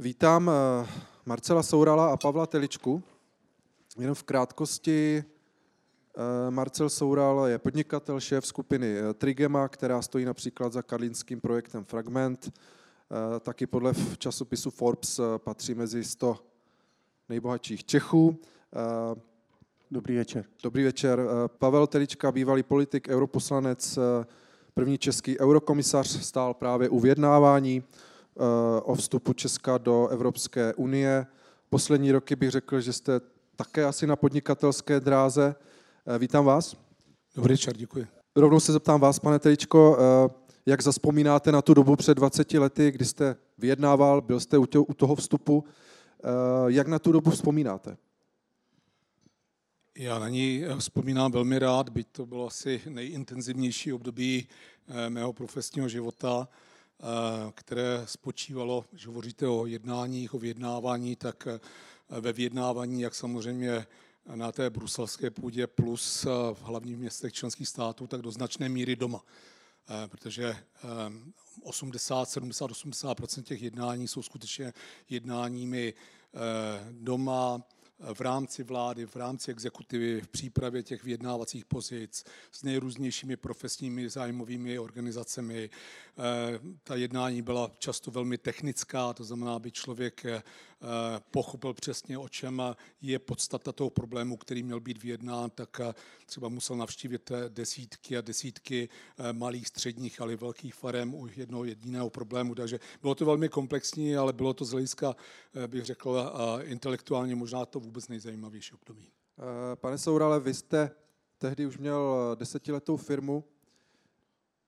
Vítám eh, Marcela Sourala a Pavla Teličku. Jenom v krátkosti, eh, Marcel Soural je podnikatel, šéf skupiny eh, Trigema, která stojí například za karlínským projektem Fragment. Taky podle časopisu Forbes patří mezi 100 nejbohatších Čechů. Dobrý večer. Dobrý večer. Pavel Telička, bývalý politik, europoslanec, první český eurokomisař, stál právě u vyjednávání o vstupu Česka do Evropské unie. Poslední roky bych řekl, že jste také asi na podnikatelské dráze. Eh, vítám vás. Dobrý večer, děkuji. Rovnou se zeptám vás, pane Teličko, eh, jak zaspomínáte na tu dobu před 20 lety, kdy jste vyjednával, byl jste u toho vstupu. Jak na tu dobu vzpomínáte? Já na ní vzpomínám velmi rád, byť to bylo asi nejintenzivnější období mého profesního života. Eh, které spočívalo, že hovoříte o jednáních, o vyjednávání, tak eh, ve vyjednávání, jak samozřejmě na té bruselské půdě plus eh, v hlavních městech členských států, tak do značné míry doma. Protože 80, 70, 80% těch jednání jsou skutečně jednáními doma, v rámci vlády, v rámci exekutivy, v přípravě těch vyjednávacích pozic s nejrůznějšími profesními zájmovými organizacemi. Eh, ta jednání byla často velmi technická, to znamená, aby člověk eh, pochopil přesně, o čem je podstata toho problému, který měl být vyjednán, tak eh, třeba musel navštívit desítky a desítky malých, středních, ale velkých farem u jednoho jediného problému. Takže bylo to velmi komplexní, ale bylo to z hlediska, bych řekl, intelektuálně možná to vůbec nejzajímavější období. Pane Sourale, vy jste tehdy už měl desetiletou firmu.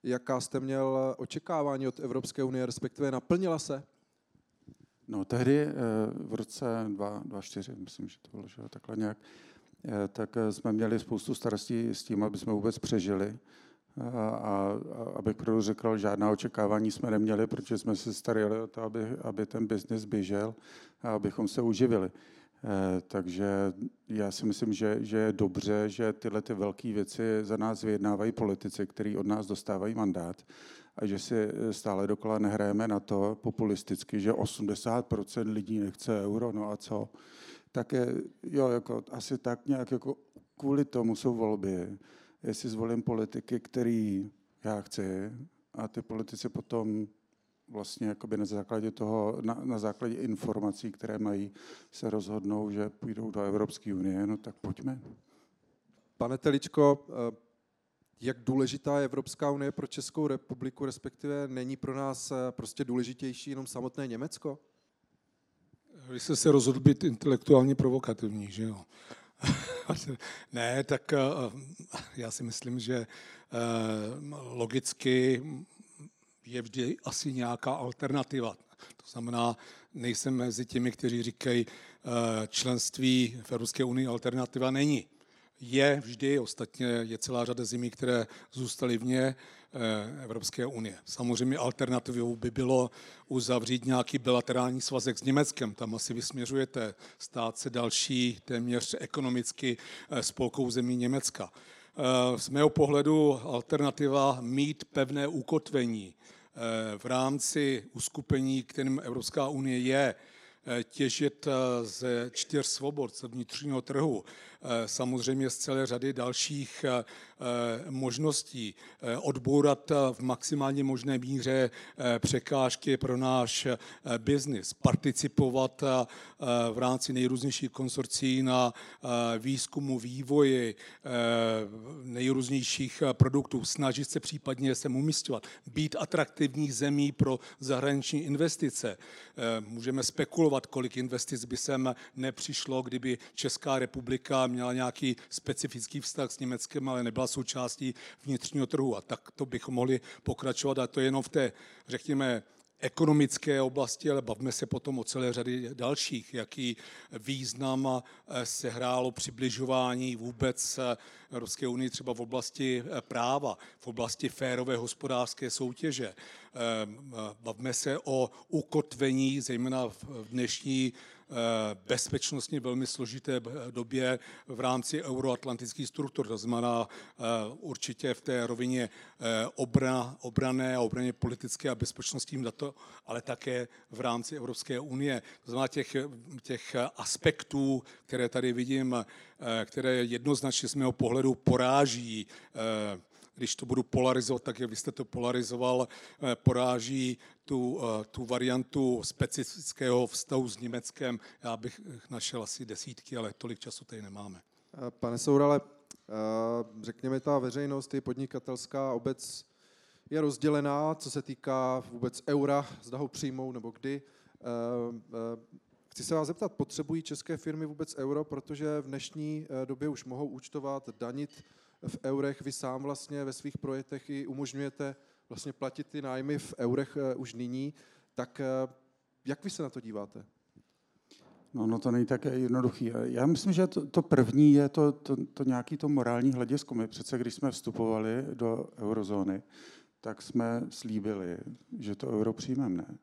Jaká jste měl očekávání od Evropské unie, respektive naplnila se? No tehdy eh, v roce 2004, myslím, že to bylo že takhle nějak, eh, tak eh, jsme měli spoustu starostí s tím, aby jsme vůbec přežili. A, a abych pro řekl, žádná očekávání jsme neměli, protože jsme se starali o to, aby, aby ten biznis běžel a abychom se uživili. Takže já si myslím, že, že je dobře, že tyhle ty velké věci za nás vyjednávají politici, kteří od nás dostávají mandát a že si eh, stále dokola nehrajeme na to populisticky, že 80% lidí nechce euro, no a co? Tak je, jo, jako, asi tak nějak jako kvůli tomu jsou volby. Jestli zvolím politiky, který já chci, a ty politici potom vlastně jakoby na základě toho, na, na základě informací, které mají, se rozhodnou, že půjdou do Evropské unie, no tak pojďme. Pane Teličko, eh, jak důležitá je Evropská unie pro Českou republiku, respektive není pro nás eh, prostě důležitější jenom samotné Německo? Vy jste se rozhodl být intelektuálně provokativní, že jo? ne, tak eh, já si myslím, že eh, logicky je vždy asi nějaká alternativa. To znamená, nejsem mezi těmi, kteří říkají, členství v Evropské unii alternativa není je vždy, ostatně je celá řada zemí, které zůstaly vně eh, Evropské unie. Samozřejmě alternativou by bylo uzavřít nějaký bilaterální svazek s Německem. Tam asi vysměřujete stát se další téměř ekonomicky eh, spolkou zemí Německa. Eh, z mého pohledu alternativa mít pevné ukotvení v rámci uskupení, kterým Evropská unie je, těžit ze čtyř svobod, z vnitřního trhu, samozřejmě z celé řady dalších eh, eh, možností. Odbourat v maximálně možné míře překážky pro náš biznis, participovat v rámci nejrůznějších konsorcí na výzkumu, vývoji nejrůznějších produktů, snažit se případně se umístovat, být atraktivní zemí pro zahraniční investice. Můžeme spekulovat, kolik investic by sem nepřišlo, kdyby Česká republika měla nějaký specifický vztah s Německem, ale nebyla součástí vnitřního trhu. A tak to bychom mohli pokračovat. A to je jenom v té, řekněme, ekonomické oblasti, ale bavme se potom o celé řady dalších, jaký význam eh, se hrálo přibližování vůbec eh, Evropské unii třeba v oblasti eh, práva, v oblasti férové hospodářské soutěže. Bavme se o ukotvení, zejména v dnešní bezpečnostně velmi složité době v rámci euroatlantických struktur. To znamená určitě v té rovině obra, obrané a obraně politické a bezpečnostním dato, ale také v rámci Evropské unie. To znamená těch, těch aspektů, které tady vidím, které jednoznačně z mého pohledu poráží když to budu polarizovat, tak jak vy jste to polarizoval, eh, poráží tu, eh, tu variantu specifického vztahu s Německem. Já bych našel asi desítky, ale tolik času tady nemáme. Eh, pane Sourale, řekněme, ta veřejnost, i podnikatelská obec je rozdělená, co se týká vůbec eura, zda ho přijmou nebo kdy. Chci se vás zeptat, potřebují české firmy vůbec euro, protože v dnešní době už mohou účtovat, danit v eurech. Vy sám vlastně ve svých projektech i umožňujete vlastně platit ty nájmy v eurech eh, už nyní. Tak eh, jak vy se na to díváte? No, no to není také jednoduchý. Já myslím, že to, to první je to, to, to nějaký to morální hledisko. My přece, když jsme vstupovali do eurozóny, tak jsme slíbili, že to euro přijmeme, ne?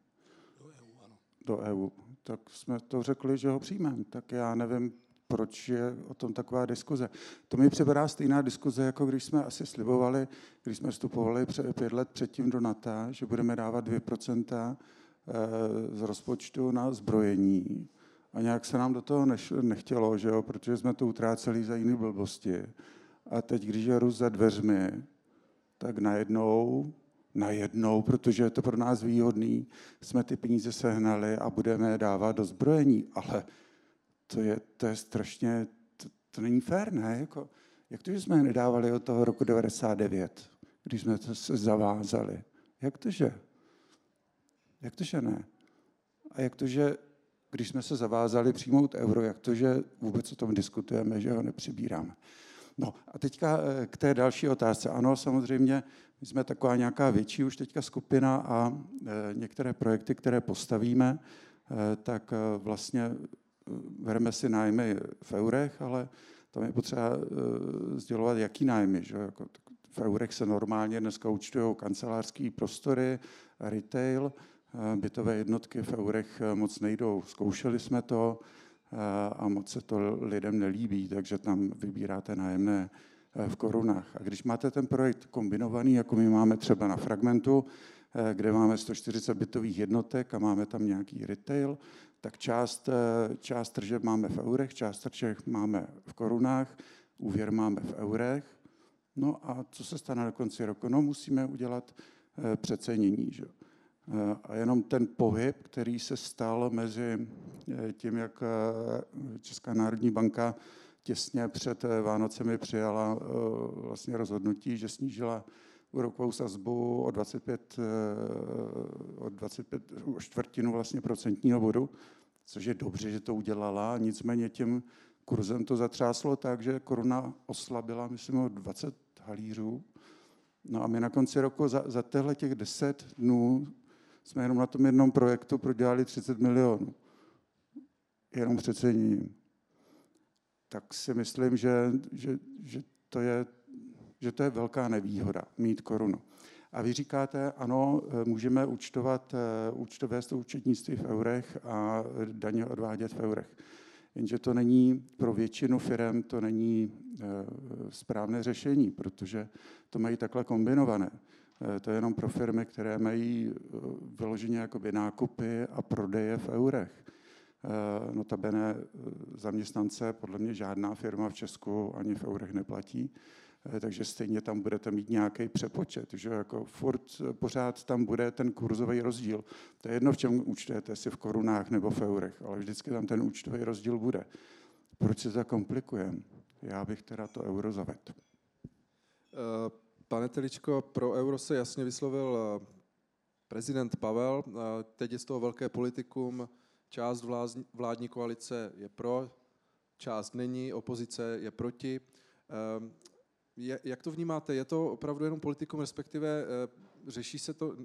Do EU, ano. Do EU. Tak jsme to řekli, že ho přijmeme. Tak já nevím, proč je o tom taková diskuze. To mi připadá stejná diskuze, jako když jsme asi slibovali, když jsme vstupovali před, pět let předtím do NATO, že budeme dávat 2% eh, z rozpočtu na zbrojení. A nějak se nám do toho nechtělo, že jo, protože jsme to utráceli za jiné blbosti. A teď, když je Rus za dveřmi, tak najednou, najednou, protože je to pro nás výhodný, jsme ty peníze sehnali a budeme dávat do zbrojení. Ale to je, to je strašně, to, to není fér, ne? Jako, jak to, že jsme nedávali od toho roku 99, když jsme to se zavázali? Jak to, že? Jak to, že ne? A jak to, že když jsme se zavázali přijmout euro, jak to, že vůbec o tom diskutujeme, že ho nepřibíráme? No a teďka eh, k té další otázce. Ano, samozřejmě, my jsme taková nějaká větší už teďka skupina a eh, některé projekty, které postavíme, eh, tak vlastně bereme si nájmy v eurech, ale tam je potřeba uh, sdělovat, jaký nájmy. Že? Jako, v eurech se normálně dneska účtují kancelářské prostory, retail, uh, bytové jednotky v eurech eh, moc nejdou. Zkoušeli jsme to a moc se to lidem nelíbí, takže tam vybíráte nájemné v korunách. A když máte ten projekt kombinovaný, jako my máme třeba na Fragmentu, kde máme 140 bytových jednotek a máme tam nějaký retail, tak část, eh, část tržeb máme v eurech, část tržeb máme v korunách, úvěr máme v eurech. No a co se stane na konci roku? No musíme udělat eh, přecenění. Že? Eh, a jenom ten pohyb, který se stal mezi tím, jak Česká národní banka těsně před Vánocemi přijala vlastně rozhodnutí, že snížila úrokovou sazbu o 25, eh, o 25 o čtvrtinu vlastně procentního bodu, což je dobře, že to udělala, nicméně tím kurzem to zatřáslo tak, že koruna oslabila, myslím, o 20 halířů. No a my na konci roku za, za těchto těch 10 dnů jsme jenom na tom jednom projektu prodělali 30 milionů. Jenom přeceněním. Tak si myslím, že, že, že to je že to je velká nevýhoda mít korunu. A vy říkáte, ano, můžeme účtovat, eh, účtové to účetnictví v eurech a daně odvádět v eurech. Jenže to není pro většinu firm to není eh, správné řešení, protože to mají takhle kombinované. Eh, to je jenom pro firmy, které mají vyloženě jakoby nákupy a prodeje v eurech. Notabene zaměstnance podle mě žádná firma v Česku ani v eurech neplatí. Eh, takže stejně tam budete mít nějaký přepočet, že jako furt eh, pořád tam bude ten kurzový rozdíl. To je jedno, v čem účtujete, jestli v korunách nebo v eurech, ale vždycky tam ten účtový rozdíl bude. Proč se to komplikujeme? Já bych teda to euro zavedl. Eh, pane Teličko, pro euro se jasně vyslovil prezident Pavel. Teď je z toho velké politikum. Část vládní koalice je pro, část není, opozice je proti jak to vnímáte? Je to opravdu jenom politikum, respektive eh, řeší se to,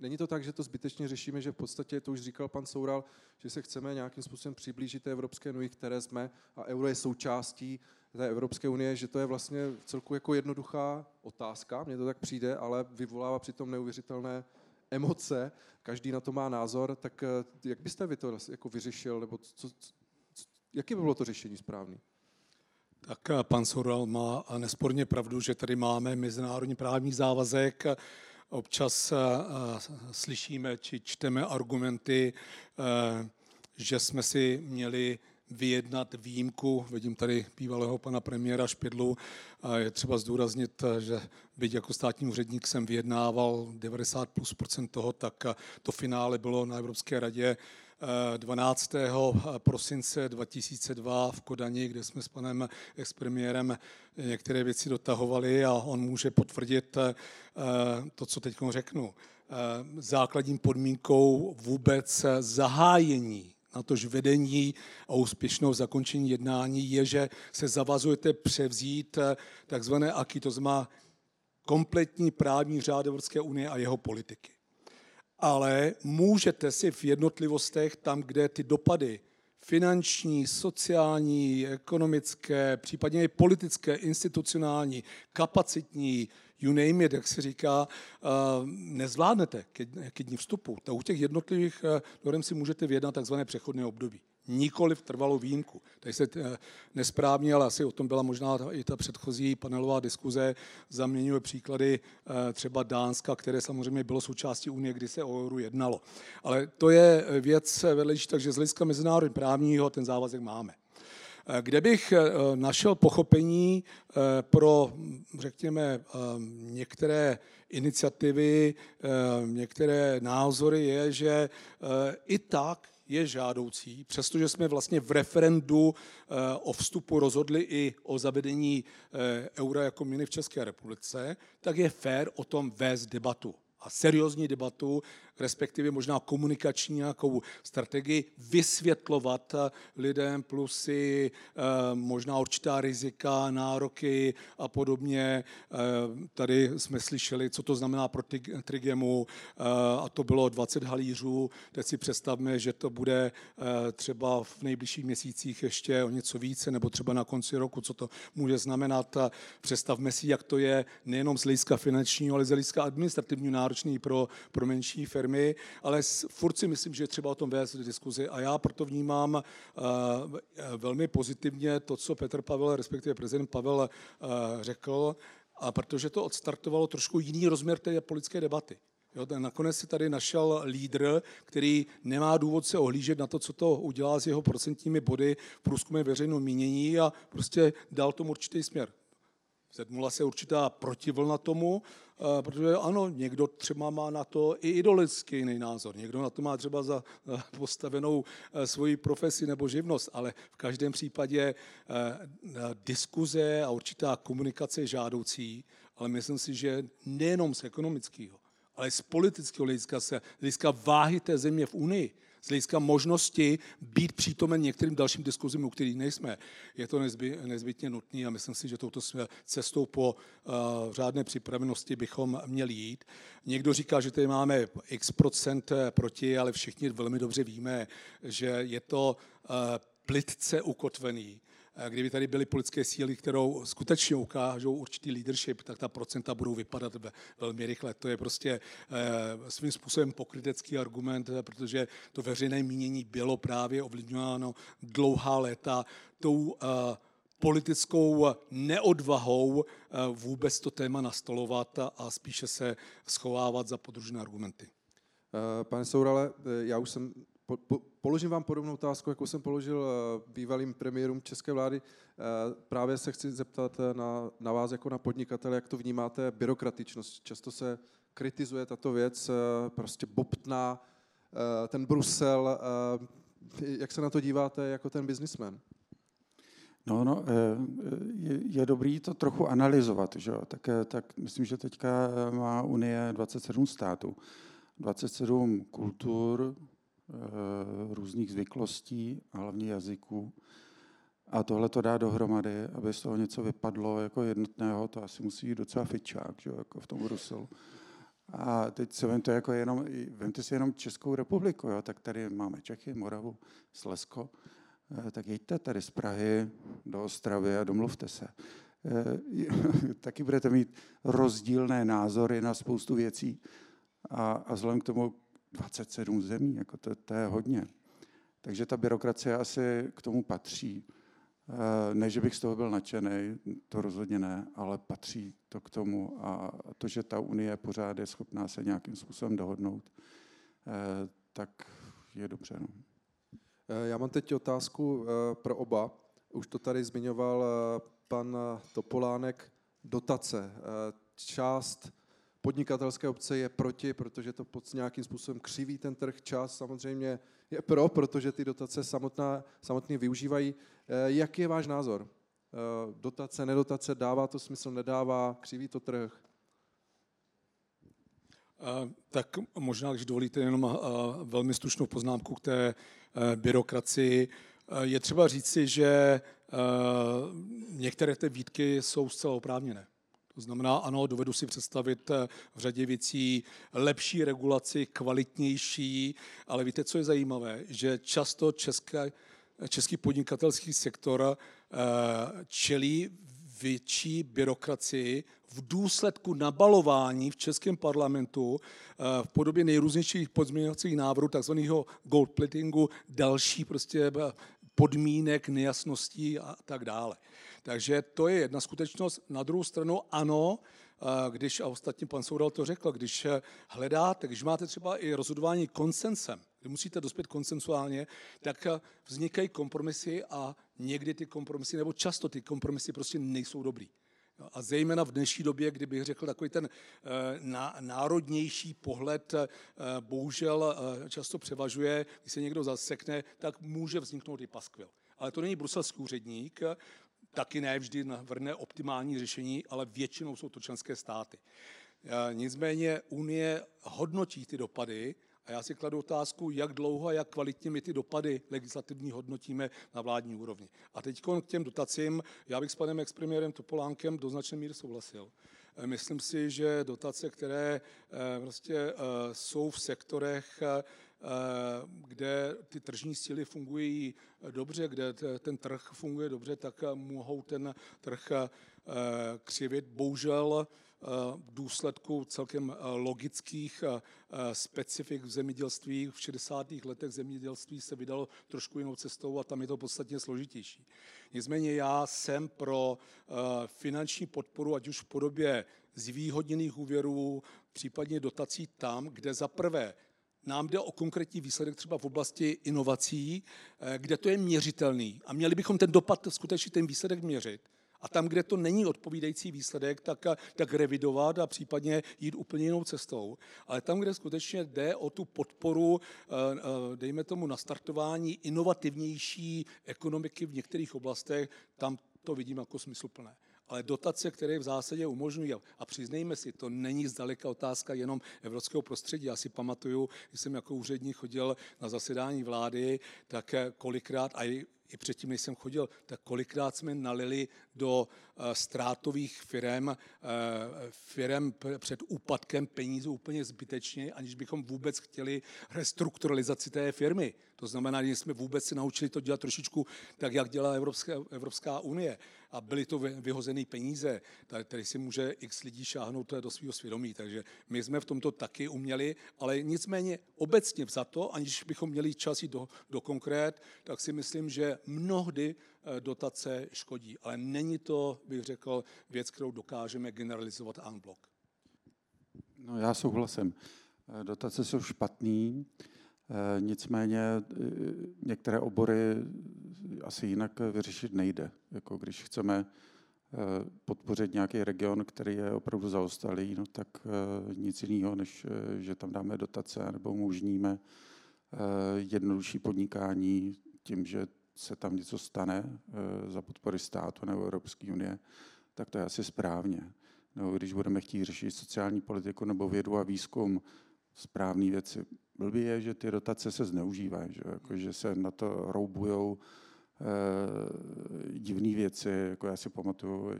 není to tak, že to zbytečně řešíme, že v podstatě, to už říkal pan Soural, že se chceme nějakým způsobem přiblížit té Evropské unii, které jsme, a euro je součástí té Evropské unie, že to je vlastně celku jako jednoduchá otázka, mně to tak přijde, ale vyvolává přitom neuvěřitelné emoce, každý na to má názor, tak jak byste vy to jako vyřešil, nebo co, co, jaký by bylo to řešení správné? Tak pan Soral má nesporně pravdu, že tady máme mezinárodní právní závazek. Občas slyšíme či čteme argumenty, že jsme si měli vyjednat výjimku. Vidím tady bývalého pana premiéra Špidlu. Je třeba zdůraznit, že byť jako státní úředník jsem vyjednával 90 plus procent toho, tak to finále bylo na Evropské radě 12. prosince 2002 v Kodani, kde jsme s panem expremiérem některé věci dotahovali a on může potvrdit eh, to, co teď řeknu. Eh, základním podmínkou vůbec zahájení na tož vedení a úspěšnou zakončení jednání je, že se zavazujete převzít eh, takzvané AKI, to znamená kompletní právní řád Evropské unie a jeho politiky. Ale můžete si v jednotlivostech, tam, kde ty dopady finanční, sociální, ekonomické, případně i politické, institucionální, kapacitní, you name it, jak se říká, eh, nezvládnete ke dní vstupu. Tak u těch jednotlivých eh, norm si můžete vyjednat takzvané přechodné období. Nikoli v trvalou výjimku. Tady se eh, nesprávně, ale asi o tom byla možná i ta předchozí panelová diskuze, zaměňuje příklady třeba Dánska, které samozřejmě bylo součástí Unie, kdy se o euru jednalo. Ale to je věc vedlejší, takže z hlediska mezinárodní právního ten závazek máme. Kde bych eh, našel pochopení eh, pro, řekněme, eh, některé iniciativy, některé názory, je, že i tak je žádoucí, přestože jsme vlastně v referendu o vstupu rozhodli i o zavedení eura jako měny v České republice, tak je fér o tom vést debatu a seriózní debatu, respektive možná komunikační nějakou strategii, vysvětlovat lidem plusy, eh, možná určitá rizika, nároky a podobně. Eh, tady jsme slyšeli, co to znamená pro Trigemu eh, a to bylo 20 halířů. Teď si představme, že to bude třeba v nejbližších měsících ještě o něco více, nebo třeba na konci roku, co to může znamenat. Představme si, jak to je nejenom z hlediska finančního, ale z hlediska administrativního náročný pro, pro menší firmy, ale furt si myslím, že je třeba o tom vést diskuzi a já proto vnímám uh, velmi pozitivně to, co Petr Pavel, respektive prezident Pavel uh, řekl, a protože to odstartovalo trošku jiný rozměr té politické debaty. Jo, nakonec si tady našel lídr, který nemá důvod se ohlížet na to, co to udělá s jeho procentními body v průzkumě veřejného mínění a prostě dal tomu určitý směr. Zetmula se určitá protivlna tomu, eh, protože ano, někdo třeba má na to i ideologický jiný názor, někdo na to má třeba za postavenou eh, svoji profesi nebo živnost, ale v každém případě eh, diskuze a určitá komunikace je žádoucí, ale myslím si, že nejenom z ekonomického, ale z politického hlediska, z hlediska váhy té země v Unii, z hlediska možnosti být přítomen některým dalším diskuzím, u kterých nejsme. Je to nezby, nezbytně nutné a myslím si, že touto cestou po uh, řádné připravenosti bychom měli jít. Někdo říká, že tady máme x procent eh, proti, ale všichni velmi dobře víme, že je to uh, plitce ukotvený kdyby tady byly politické síly, kterou skutečně ukážou určitý leadership, tak ta procenta budou vypadat velmi rychle. To je prostě eh, svým způsobem pokrytecký argument, eh, protože to veřejné mínění bylo právě ovlivňováno dlouhá léta tou eh, politickou neodvahou vůbec to téma nastolovat a spíše se schovávat za podružné argumenty. Pane Sourale, já už jsem po, po, položím vám podobnou otázku, jako jsem položil eh, bývalým premiérům české vlády. Eh, právě se chci zeptat eh, na, na vás jako na podnikatele, jak to vnímáte, byrokratičnost. Často se kritizuje tato věc, prostě bobtná, ten Brusel. Jak se na to díváte jako ten biznismen? No, no, je, je dobrý to trochu analyzovat, že? Tak, tak myslím, že teďka má Unie 27 států, 27 kultur, různých zvyklostí a hlavně jazyků. A tohle to dá dohromady, aby z toho něco vypadlo jako jednotného, to asi musí být docela fičák, že, jako v tom Bruselu. A teď se vemte, jako jenom, vemte si jenom Českou republiku, jo? tak tady máme Čechy, Moravu, Slesko, eh, tak jeďte tady z Prahy do Ostravy a domluvte se. Eh, taky budete mít rozdílné názory na spoustu věcí, a, a vzhledem k tomu 27 zemí, jako to, to je hodně. Takže ta byrokracie asi k tomu patří. Eh, ne, že bych z toho byl nadšený, to rozhodně ne, ale patří to k tomu a to, že ta Unie pořád je schopná se nějakým způsobem dohodnout, eh, tak je dobře. No. Eh, já mám teď otázku pro oba. Už to tady zmiňoval pan Topolánek. Dotace. Část podnikatelské obce je proti, protože to pod nějakým způsobem křiví ten trh. Část samozřejmě je pro, protože ty dotace samotná, samotně využívají. Eh, jaký je váš názor? Eh, dotace, nedotace, dává to smysl, nedává, křiví to trh? Eh, tak možná, když dovolíte, jenom velmi stručnou poznámku k té byrokracii. Je třeba říci, že některé ty výtky jsou zcela oprávněné. To znamená, ano, dovedu si představit eh, v řadě věcí lepší regulaci, kvalitnější, ale víte, co je zajímavé? Že často české, český podnikatelský sektor eh, čelí větší byrokracii v důsledku nabalování v Českém parlamentu eh, v podobě nejrůznějších pozměňovacích návrhů, takzvaného gold platingu, další prostě podmínek, nejasností a tak dále. Takže to je jedna skutečnost. Na druhou stranu ano, když, a ostatně pan Soural to řekl, když hledáte, když máte třeba i rozhodování konsensem, kdy musíte dospět konsensuálně, tak vznikají kompromisy a někdy ty kompromisy, nebo často ty kompromisy prostě nejsou dobrý. A zejména v dnešní době, kdybych řekl takový ten eh, národnější pohled, eh, bohužel eh, často převažuje, když se někdo zasekne, tak může vzniknout i paskvil. Ale to není bruselský úředník, taky ne vždy navrne optimální řešení, ale většinou jsou to členské státy. Nicméně Unie hodnotí ty dopady a já si kladu otázku, jak dlouho a jak kvalitně my ty dopady legislativní hodnotíme na vládní úrovni. A teď k těm dotacím, já bych s panem expremiérem Topolánkem do značné míry souhlasil. E, myslím si, že dotace, které e, prostě e, jsou v sektorech, kde ty tržní síly fungují dobře, kde ten trh funguje dobře, tak mohou ten trh křivit. Bohužel v důsledku celkem logických specifik v zemědělství. V 60. letech zemědělství se vydalo trošku jinou cestou a tam je to podstatně složitější. Nicméně já jsem pro finanční podporu, ať už v podobě zvýhodněných úvěrů, případně dotací tam, kde za prvé nám jde o konkrétní výsledek třeba v oblasti inovací, eh, kde to je měřitelný. A měli bychom ten dopad, skutečně ten výsledek měřit. A tam, kde to není odpovídající výsledek, tak, eh, tak revidovat a případně jít úplně jinou cestou. Ale tam, kde skutečně jde o tu podporu, eh, dejme tomu nastartování inovativnější ekonomiky v některých oblastech, tam to vidím jako smysluplné ale dotace, které v zásadě umožňují, a přiznejme si, to není zdaleka otázka jenom evropského prostředí. Já si pamatuju, když jsem jako úředník chodil na zasedání vlády, tak kolikrát, a i i předtím, než jsem chodil, tak kolikrát jsme nalili do eh, ztrátových firm, eh, firm před úpadkem peníze úplně zbytečně, aniž bychom vůbec chtěli restrukturalizaci té firmy. To znamená, že jsme vůbec se naučili to dělat trošičku tak, jak dělá Evropská, Evropská unie. A byly to vyhozené peníze, tady si může x lidí šáhnout do svého svědomí. Takže my jsme v tomto taky uměli, ale nicméně obecně za to, aniž bychom měli čas jít do, do konkrét, tak si myslím, že mnohdy eh, dotace škodí. Ale není to, bych řekl, věc, kterou dokážeme generalizovat en bloc. No já souhlasím. Eh, dotace jsou špatný, nicméně některé obory asi jinak vyřešit nejde. Jako když chceme podpořit nějaký region, který je opravdu zaostalý, no tak nic jiného, než že tam dáme dotace nebo umožníme jednodušší podnikání tím, že se tam něco stane eh, za podpory státu nebo Evropské unie, tak to je asi správně. Nebo když budeme chtít řešit sociální politiku nebo vědu a výzkum, správné věci. Blbý je, že ty dotace se zneužívají, že, jako, že se na to roubujou e, divné věci. Jako já si pamatuju eh,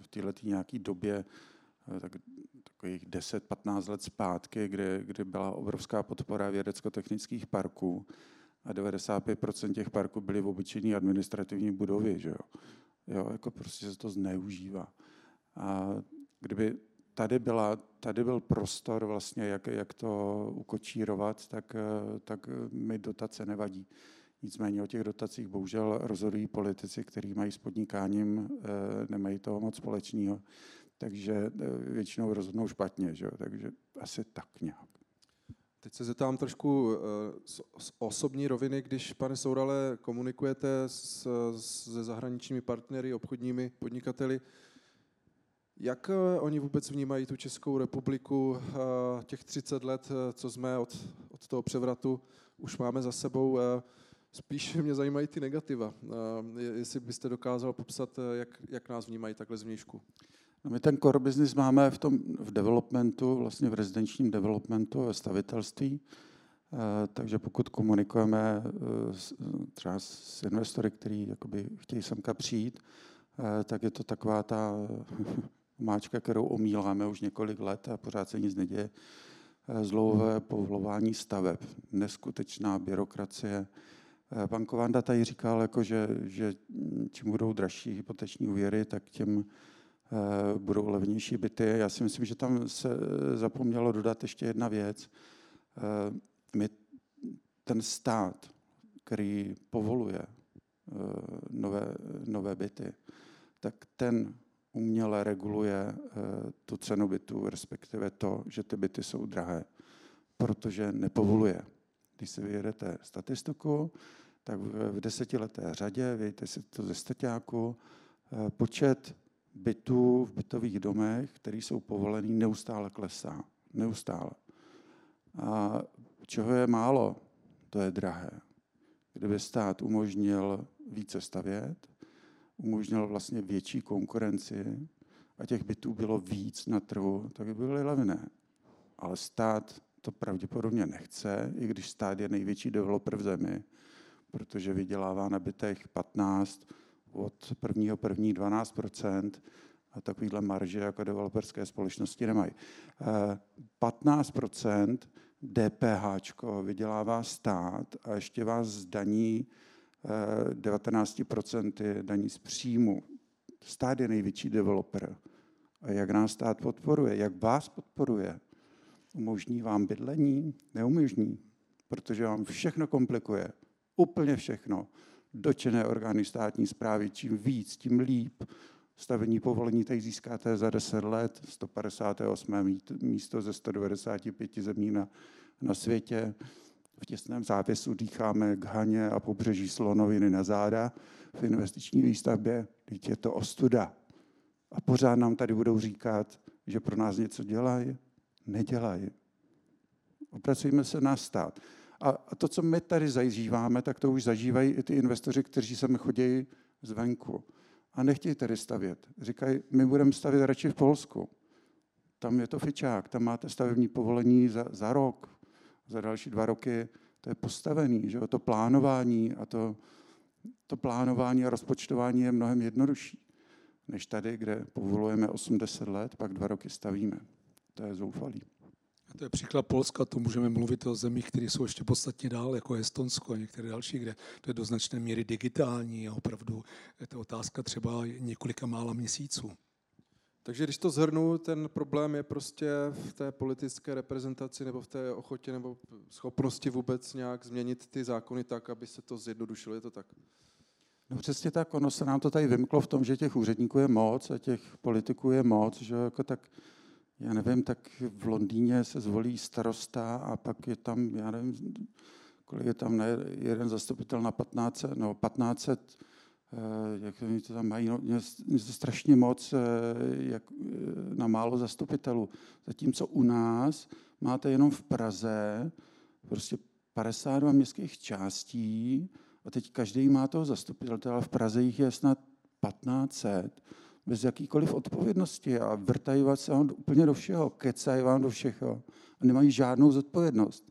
v této nějaké době, tak, takových 10-15 let zpátky, kdy, kdy byla obrovská podpora vědecko-technických parků a 95% těch parků byly v obyčejné administrativní budovy, že jo. Jo, jako prostě se to zneužívá. A kdyby tady, byla, tady byl prostor vlastně, jak, jak to ukočírovat, tak, eh, tak mi dotace nevadí. Nicméně o těch dotacích bohužel rozhodují politici, kteří mají s podnikáním, eh, nemají toho moc společného, takže většinou rozhodnou špatně, že? takže asi tak nějak. Teď se zeptám trošku z osobní roviny, když, pane Sourale, komunikujete s, se zahraničními partnery, obchodními podnikateli, jak eh, oni vůbec vnímají tu Českou republiku eh, těch 30 let, eh, co jsme od, od toho převratu už máme za sebou? Spíš mě zajímají ty negativa. Jestli byste dokázal popsat, jak, jak nás vnímají takhle zvnějšku. No my ten core business máme v tom v developmentu, vlastně v rezidenčním developmentu, ve stavitelství. Takže pokud komunikujeme třeba s investory, kteří chtějí semka přijít, tak je to taková ta máčka, kterou omíláme už několik let a pořád se nic neděje. Zlouhé povolování staveb, neskutečná byrokracie. Pan Kovanda tady říkal, jako že, že čím budou dražší hypoteční úvěry, tak tím eh, budou levnější byty. Já si myslím, že tam se zapomnělo dodat ještě jedna věc. Eh, my, ten stát, který povoluje eh, nové, nové byty, tak ten uměle reguluje eh, tu cenu bytu, respektive to, že ty byty jsou drahé, protože nepovoluje. Když si vyjedete statistiku, tak v desetileté řadě, vějte si to ze staťáku, eh, počet bytů v bytových domech, které jsou povolený, neustále klesá. Neustále. A čeho je málo, to je drahé. Kdyby stát umožnil více stavět, umožnil vlastně větší konkurenci a těch bytů bylo víc na trhu, tak by byly levné. Ale stát to pravděpodobně nechce, i když stát je největší developer v zemi, protože vydělává na bytech 15, od prvního první 12% a takovýhle marže jako developerské společnosti nemají. 15% DPH vydělává stát a ještě vás zdaní 19% daní z příjmu. Stát je největší developer. A jak nás stát podporuje? Jak vás podporuje? Umožní vám bydlení? Neumožní, protože vám všechno komplikuje. Úplně všechno. Dočené orgány státní zprávy, čím víc, tím líp. Stavení povolení tady získáte za 10 let, 158. místo ze 195 zemí na, na světě v těsném závěsu dýcháme k Haně a pobřeží slonoviny na záda v investiční výstavbě, teď je to ostuda. A pořád nám tady budou říkat, že pro nás něco dělají. Nedělají. Opracujeme se na stát. A to, co my tady zažíváme, tak to už zažívají i ty investoři, kteří sem chodí zvenku. A nechtějí tady stavět. Říkají, my budeme stavět radši v Polsku. Tam je to fičák, tam máte stavební povolení za, za rok, za další dva roky to je postavený, že to plánování a to, to plánování a rozpočtování je mnohem jednodušší než tady, kde povolujeme 80 let, pak dva roky stavíme. To je zoufalý. A to je příklad Polska, to můžeme mluvit o zemích, které jsou ještě podstatně dál, jako Estonsko a některé další, kde to je do značné míry digitální a opravdu je to otázka třeba několika mála měsíců. Takže když to zhrnu, ten problém je prostě v té politické reprezentaci nebo v té ochotě nebo schopnosti vůbec nějak změnit ty zákony tak, aby se to zjednodušilo. Je to tak? No přesně tak, ono se nám to tady vymklo v tom, že těch úředníků je moc a těch politiků je moc, že jako tak, já nevím, tak v Londýně se zvolí starosta a pak je tam, já nevím, kolik je tam, ne, jeden zastupitel na 15, no 1500 Eh, jak oni to tam mají, no, to strašně moc eh, jak, eh, na málo zastupitelů. Zatímco u nás máte jenom v Praze prostě 52 městských částí a teď každý má toho zastupitele, ale v Praze jich je snad 1500 bez jakýkoliv odpovědnosti a vrtají vás vám úplně do všeho, kecají vám do všeho a nemají žádnou zodpovědnost.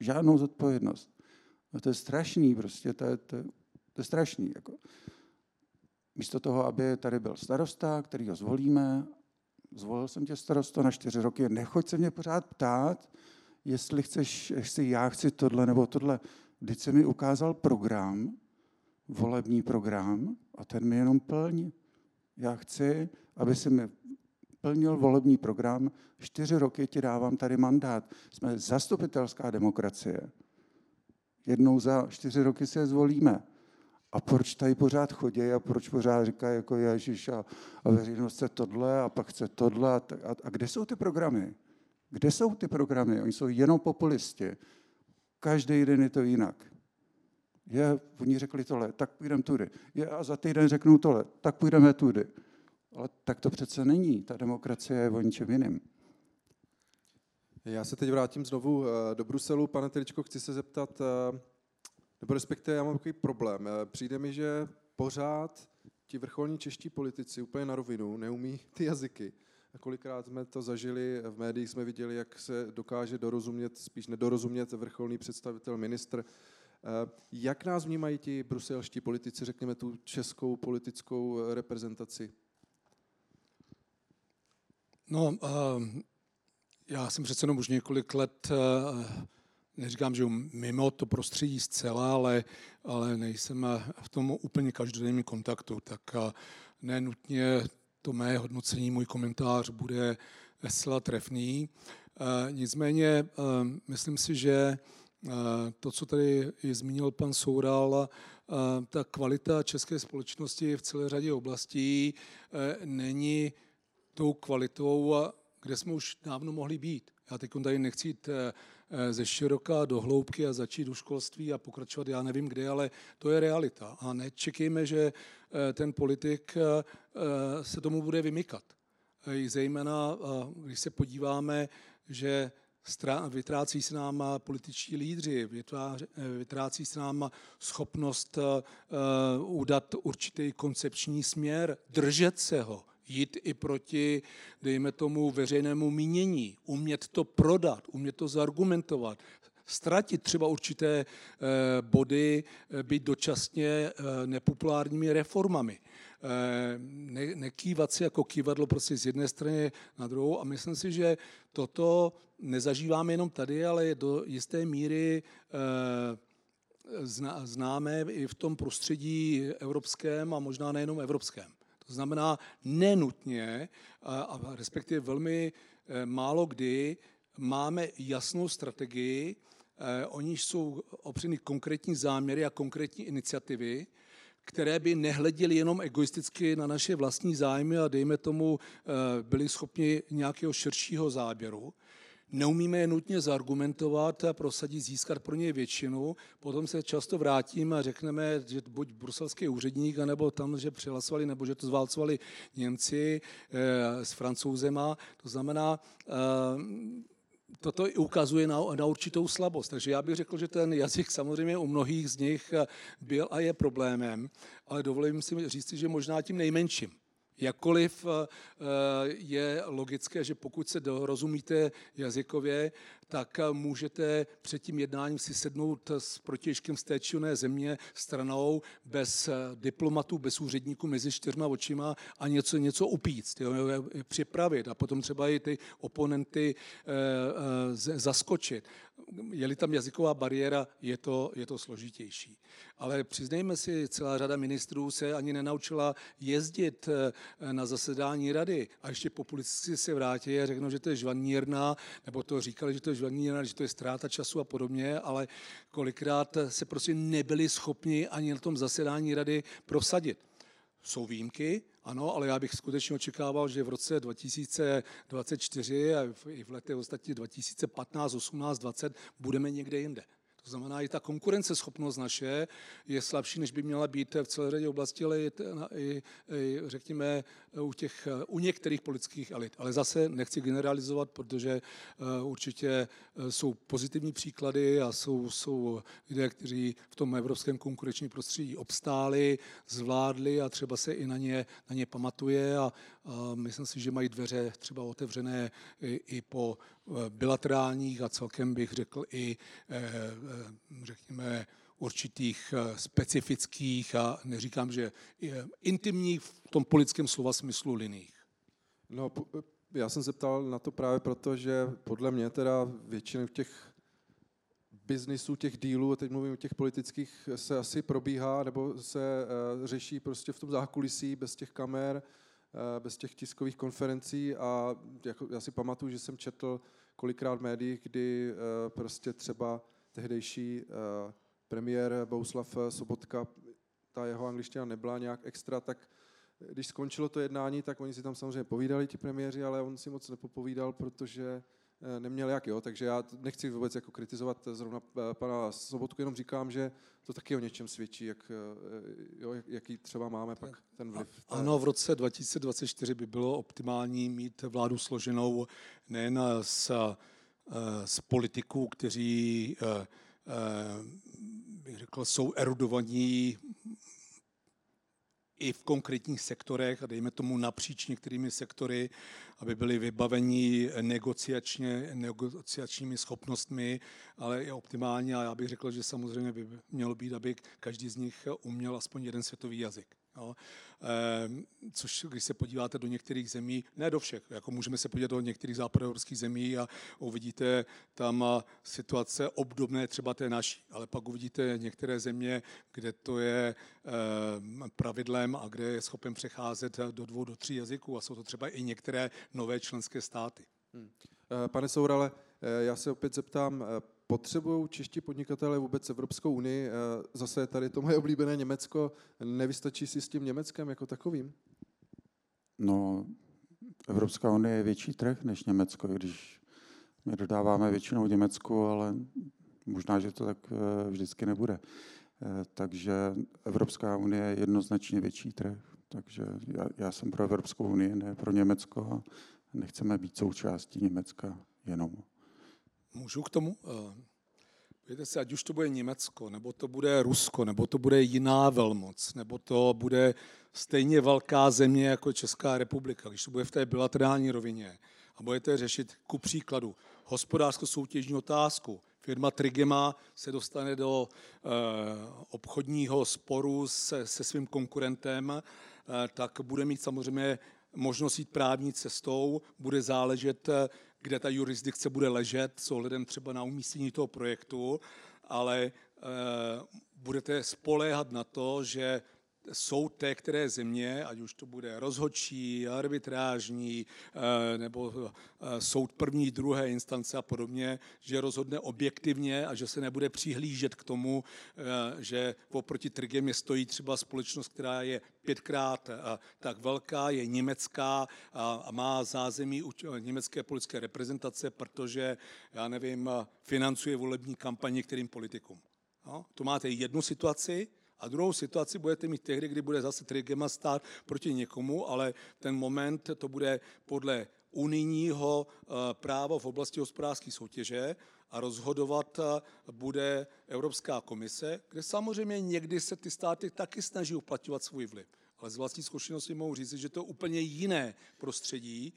Žádnou zodpovědnost. A to je strašný prostě, to je, to je, to je strašný. Jako. Místo toho, aby tady byl starosta, který ho zvolíme, zvolil jsem tě starosto na čtyři roky, nechoď se mě pořád ptát, jestli chceš, jestli já chci tohle nebo tohle. Vždyť se mi ukázal program, volební program, a ten mi jenom plň. Já chci, aby si mi plnil volební program, čtyři roky ti dávám tady mandát. Jsme zastupitelská demokracie. Jednou za čtyři roky se zvolíme. A proč tady pořád chodí a proč pořád říkají jako Ježíš a, a veřejnost chce tohle a pak chce tohle. A, a, a kde jsou ty programy? Kde jsou ty programy? Oni jsou jenom populisti. Každý den je to jinak. Je, oni řekli tohle, tak půjdeme tudy. Je, a za týden řeknou tohle, tak půjdeme tudy. Ale tak to přece není. Ta demokracie je o ničem jiným. Já se teď vrátím znovu eh, do Bruselu. Pane Teličko, chci se zeptat, eh, nebo respektive já mám takový problém. Eh, přijde mi, že pořád ti vrcholní čeští politici úplně na rovinu neumí ty jazyky. A kolikrát jsme to zažili, v médiích jsme viděli, jak se dokáže dorozumět, spíš nedorozumět vrcholný představitel, ministr. Jak nás vnímají ti bruselští politici, řekněme tu českou politickou reprezentaci? No, já jsem přece jenom už několik let, neříkám, že mimo to prostředí zcela, ale, ale nejsem v tom úplně každodenním kontaktu, tak nenutně to mé hodnocení, můj komentář bude zcela trefný. Nicméně myslím si, že to, co tady je zmínil pan Soural, ta kvalita české společnosti v celé řadě oblastí není tou kvalitou, kde jsme už dávno mohli být. Já teď tady nechci jít ze široka do hloubky a začít u školství a pokračovat, já nevím kde, ale to je realita. A nečekejme, že eh, ten politik se tomu bude vymykat. Zejména, když se podíváme, že vytrácí se nám političtí lídři, vytrácí se nám schopnost udat určitý koncepční směr, držet se ho, jít i proti, dejme tomu, veřejnému mínění, umět to prodat, umět to zargumentovat, ztratit třeba určité eh, body, eh, být dočasně eh, nepopulárními reformami. Ne, nekývat si jako kývadlo prostě z jedné strany na druhou a myslím si, že toto nezažíváme jenom tady, ale je do jisté míry známé i v tom prostředí evropském a možná nejenom evropském. To znamená nenutně, a, respektive velmi eh, málo kdy máme jasnou strategii, eh, oni jsou opřeny konkrétní záměry a konkrétní iniciativy, které by nehleděly jenom egoisticky na naše vlastní zájmy a dejme tomu eh, byli schopni nějakého širšího záběru neumíme je nutně zargumentovat a prosadit, získat pro ně většinu, potom se často vrátíme a řekneme, že buď bruselský úředník, nebo tam, že přihlasovali, nebo že to zválcovali Němci e, s francouzema. To znamená, e, toto ukazuje na, na určitou slabost. Takže já bych řekl, že ten jazyk samozřejmě u mnohých z nich byl a je problémem, ale dovolím si říct, že možná tím nejmenším. Jakkoliv eh, je logické, že pokud se dorozumíte jazykově, tak eh, můžete před tím jednáním si sednout s protěžkem z té či země stranou bez eh, diplomatů, bez úředníků mezi čtyřma očima a něco, něco upíct, jo, připravit a potom třeba i ty oponenty zaskočit je-li tam jazyková bariéra, je to, je to složitější. Ale přiznejme si, celá řada ministrů se ani nenaučila jezdit eh, na zasedání rady a ještě populisticky se vrátí a řeknou, že to je žvanírna, nebo to říkali, že to je žvanírna, že to je ztráta času a podobně, ale kolikrát se prostě nebyli schopni ani na tom zasedání rady prosadit. Jsou výjimky, ano, ale já bych skutečně očekával, že v roce 2024 a i v letech ostatně 2015, 18, 20 budeme někde jinde. To znamená, i ta konkurenceschopnost naše je slabší, než by měla být v celé řadě oblasti, ale i, i, i řekněme u, těch, u některých politických elit. Ale zase nechci generalizovat, protože eh, určitě eh, jsou pozitivní příklady a jsou, jsou lidé, kteří v tom evropském konkurenčním prostředí obstáli, zvládli a třeba se i na ně, na ně pamatuje a, a myslím si, že mají dveře třeba otevřené i, i po bilaterálních a celkem bych řekl i, řekněme, určitých eh, specifických a neříkám, že intimních v tom politickém slova smyslu liních. No, já jsem se ptal na to právě proto, že podle mě teda většinou těch biznisů, těch dílů, a teď mluvím o těch politických, se asi probíhá nebo se řeší prostě v tom zákulisí bez těch kamer, bez těch tiskových konferencí a jako, já si pamatuju, že jsem četl kolikrát v médiích, kdy prostě třeba tehdejší premiér Bouslav Sobotka, ta jeho angličtina nebyla nějak extra, tak když skončilo to jednání, tak oni si tam samozřejmě povídali, ti premiéři, ale on si moc nepopovídal, protože eh, neměl jak, jo, takže já nechci vůbec jako kritizovat zrovna eh, pana Sobotku, jenom říkám, že to taky o něčem svědčí, jak, eh, jo, jaký třeba máme pak ten vliv. Ano, v roce 2024 by bylo optimální mít vládu složenou nejen z, z politiků, kteří bych řekl, jsou erudovaní i v konkrétních sektorech, a dejme tomu napříč některými sektory, aby byli vybaveni negociačně, negociačními schopnostmi, ale i optimálně. A já bych řekl, že samozřejmě by mělo být, aby každý z nich uměl aspoň jeden světový jazyk. Jo. Ehm, což když se podíváte do některých zemí, ne do všech, jako můžeme se podívat do některých západoevropských zemí a uvidíte tam situace obdobné třeba té naší, ale pak uvidíte některé země, kde to je ehm, pravidlem a kde je schopen přecházet do dvou, do tří jazyků a jsou to třeba i některé nové členské státy. Hmm. Pane Sourale, eh, já se opět zeptám, eh, potřebují čeští podnikatelé vůbec Evropskou unii? Eh, zase tady to moje oblíbené Německo, nevystačí si s tím Německem jako takovým? No, Evropská unie je větší trh než Německo, když my dodáváme většinou Německu, ale možná, že to tak eh, vždycky nebude. Eh, takže Evropská unie je jednoznačně větší trh. Takže já, já jsem pro Evropskou unii, ne pro Německo a nechceme být součástí Německa jenom. Můžu k tomu? Víte si, ať už to bude Německo, nebo to bude Rusko, nebo to bude jiná velmoc, nebo to bude stejně velká země jako Česká republika, když to bude v té bilaterální rovině a budete řešit ku příkladu hospodářsko-soutěžní otázku, firma Trigema se dostane do eh, obchodního sporu se, se svým konkurentem, eh, tak bude mít samozřejmě možnost jít právní cestou, bude záležet, eh, kde ta jurisdikce bude ležet, s ohledem třeba na umístění toho projektu, ale e, budete spoléhat na to, že jsou té, které země, ať už to bude rozhodčí, arbitrážní, eh, nebo eh, soud první, druhé instance a podobně, že rozhodne objektivně a že se nebude přihlížet k tomu, eh, že oproti Trigemě stojí třeba společnost, která je pětkrát tak velká, je německá a má zázemí německé politické reprezentace, protože, já nevím, financuje volební kampaně některým politikům. No, to máte jednu situaci, a druhou situaci budete mít tehdy, kdy bude zase Trigema stát proti někomu, ale ten moment to bude podle unijního eh, práva v oblasti hospodářské soutěže a rozhodovat eh, bude Evropská komise, kde samozřejmě někdy se ty státy taky snaží uplatňovat svůj vliv ale z vlastní zkušenosti mohu říct, že to je úplně jiné prostředí,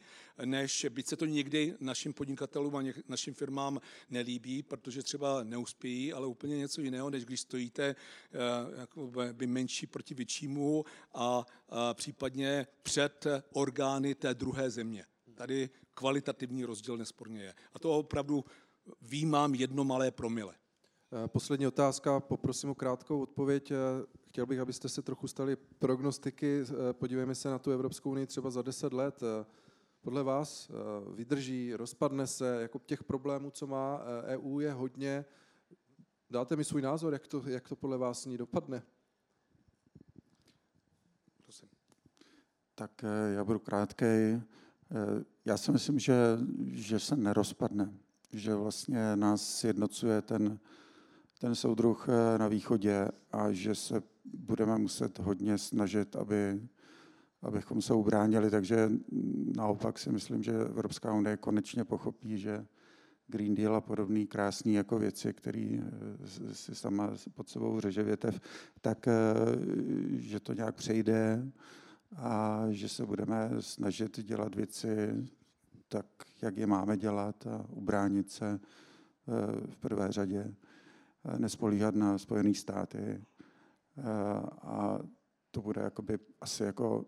než byť se to někdy našim podnikatelům a našim firmám nelíbí, protože třeba neuspějí, ale úplně něco jiného, než když stojíte eh, by menší proti většímu a, a případně před orgány té druhé země. Tady kvalitativní rozdíl nesporně je. A to opravdu výjímám jedno malé promile. Eh, poslední otázka, poprosím o krátkou odpověď. Eh, chtěl bych, abyste se trochu stali prognostiky. Eh, podívejme se na tu Evropskou unii třeba za deset let. Podle vás vydrží, rozpadne se, jako těch problémů, co má EU, e je hodně. Dáte mi svůj názor, jak to, jak to podle vás ní dopadne? Prosím. Tak já budu krátký. Já si myslím, že, že se nerozpadne, že vlastně nás sjednocuje ten ten soudruh eh, na východě a že se budeme muset hodně snažit, aby, abychom se ubránili. Takže naopak si myslím, že Evropská unie konečně pochopí, že Green Deal a podobný krásný jako věci, které eh, si sama pod sebou řeže větev, tak eh, že to nějak přejde a že se budeme snažit dělat věci tak, jak je máme dělat a ubránit se v prvé řadě nespolíhat na Spojené státy. Eh, a to bude jakoby asi jako,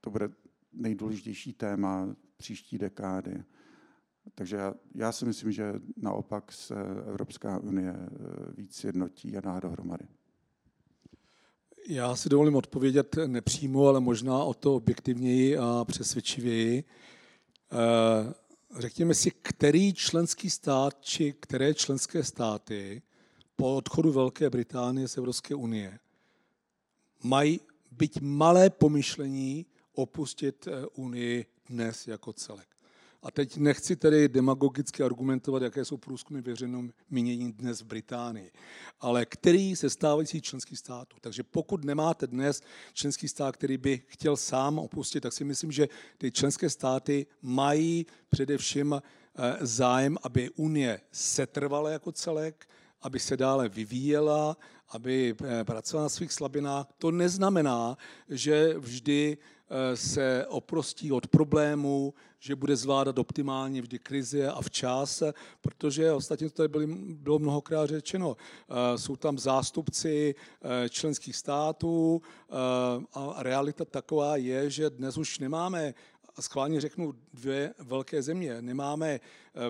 to bude nejdůležitější téma příští dekády. Takže já, já si myslím, že naopak se Evropská unie eh, víc jednotí a dá dohromady. Já si dovolím odpovědět nepřímo, ale možná o to objektivněji a přesvědčivěji. Eh, řekněme si, který členský stát či které členské státy po odchodu Velké Británie z Evropské unie mají byť malé pomyšlení opustit eh, Unii dnes jako celek. A teď nechci tedy demagogicky argumentovat, jaké jsou průzkumy veřejného mínění dnes v Británii, ale který se stávající členský států. Takže pokud nemáte dnes členský stát, který by chtěl sám opustit, tak si myslím, že ty členské státy mají především eh, zájem, aby Unie setrvala jako celek, aby se dále vyvíjela, aby eh, pracovala na svých slabinách. To neznamená, že vždy Eh, se oprostí od problémů, že bude zvládat optimálně vždy krize a včas, protože ostatně to tady bylo mnohokrát řečeno. Eh, jsou tam zástupci členských států a realita taková je, že dnes už nemáme a schválně řeknu dvě velké země. Nemáme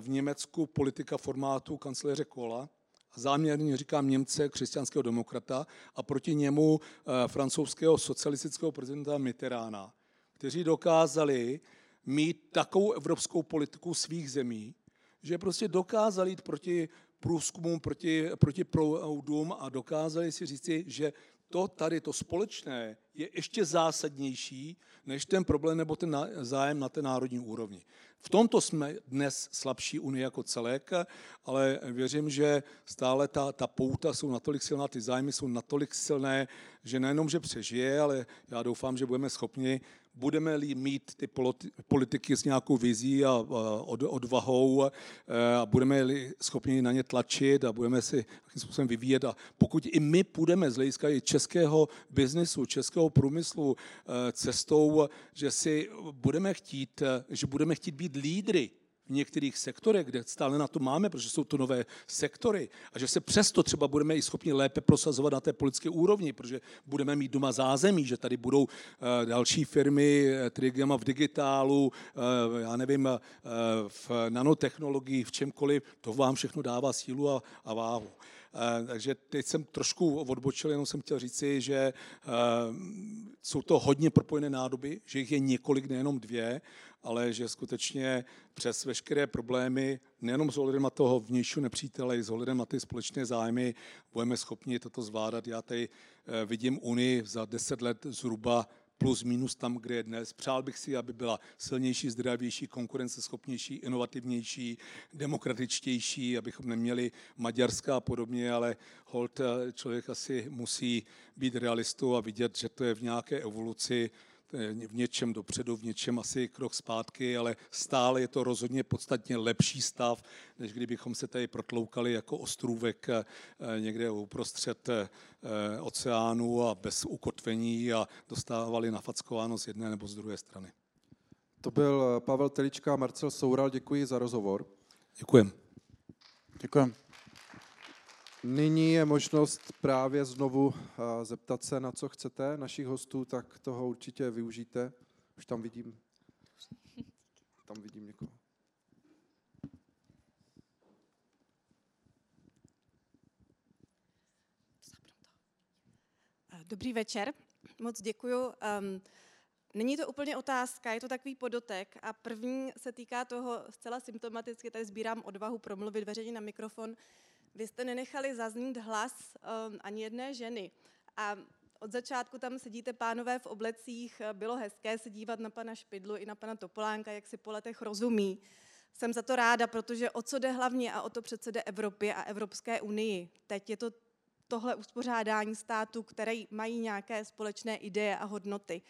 v Německu politika formátu kancléře Kola, záměrně říkám Němce, křesťanského demokrata, a proti němu eh, francouzského socialistického prezidenta Mitterána, kteří dokázali mít takovou evropskou politiku svých zemí, že prostě dokázali jít proti průzkumům, proti, proti proudům a dokázali si říci, že to tady, to společné, je ještě zásadnější než ten problém nebo ten zájem na té národní úrovni. V tomto jsme dnes slabší Unie jako celek, ale věřím, že stále ta, ta pouta jsou natolik silná, ty zájmy jsou natolik silné, že nejenom, že přežije, ale já doufám, že budeme schopni budeme-li mít ty politiky s nějakou vizí a odvahou a budeme-li schopni na ně tlačit a budeme si nějakým způsobem vyvíjet a pokud i my půjdeme z hlediska i českého biznesu, českého průmyslu e, cestou, že si budeme chtít, že budeme chtít být lídry v některých sektorech, kde stále na to máme, protože jsou to nové sektory, a že se přesto třeba budeme i schopni lépe prosazovat na té politické úrovni, protože budeme mít doma zázemí, že tady budou eh, další firmy, eh, Trigema v digitálu, eh, já nevím, v nanotechnologii, v čemkoliv, to vám všechno dává sílu a, a váhu. Takže teď jsem trošku odbočil, jenom jsem chtěl říci, že jsou to hodně propojené nádoby, že jich je několik, nejenom dvě, ale že skutečně přes veškeré problémy, nejenom s ohledem na toho vnějšího nepřítele, i s ohledem na ty společné zájmy, budeme schopni toto zvládat. Já tady eh, vidím Unii za deset let zhruba plus minus tam, kde je dnes. Přál bych si, aby byla silnější, zdravější, konkurenceschopnější, inovativnější, demokratičtější, abychom neměli Maďarska a podobně, ale hold eh, člověk asi musí být realistou a vidět, že to je v nějaké evoluci v něčem dopředu, v něčem asi krok zpátky, ale stále je to rozhodně podstatně lepší stav, než kdybychom se tady protloukali jako ostrůvek eh, někde uprostřed eh, oceánu a bez ukotvení a dostávali nafackováno z jedné nebo z druhé strany. To byl eh, Pavel Telička a Marcel Soural. Děkuji za rozhovor. Děkujem. Děkujem. Nyní je možnost právě znovu eh, zeptat se, na co chcete našich hostů, tak toho určitě využijte. Už tam vidím, tam vidím někoho. Dobrý večer, moc děkuju. Um, není to úplně otázka, je to takový podotek a první se týká toho zcela symptomaticky, tady sbírám odvahu promluvit veřejně na mikrofon, vy jste nenechali zaznít hlas um, ani jedné ženy. A od začátku tam sedíte pánové v oblecích, bylo hezké se dívat na pana Špidlu i na pana Topolánka, jak si po letech rozumí. Jsem za to ráda, protože o co jde hlavně a o to přece jde Evropě a Evropské unii. Teď je to tohle uspořádání států, které mají nějaké společné ideje a hodnoty.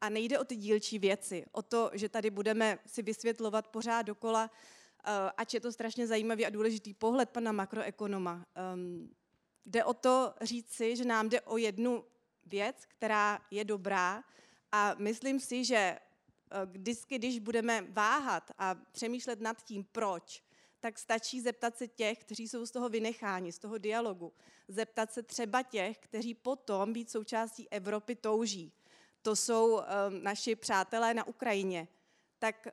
A nejde o ty dílčí věci, o to, že tady budeme si vysvětlovat pořád dokola, ač je to strašně zajímavý a důležitý pohled pana makroekonoma. Jde o to říct si, že nám jde o jednu věc, která je dobrá a myslím si, že eh, vždycky, když budeme váhat a přemýšlet nad tím, proč, tak stačí zeptat se těch, kteří jsou z toho vynecháni, z toho dialogu. Zeptat se třeba těch, kteří potom být součástí Evropy touží. To jsou naši přátelé na Ukrajině. Tak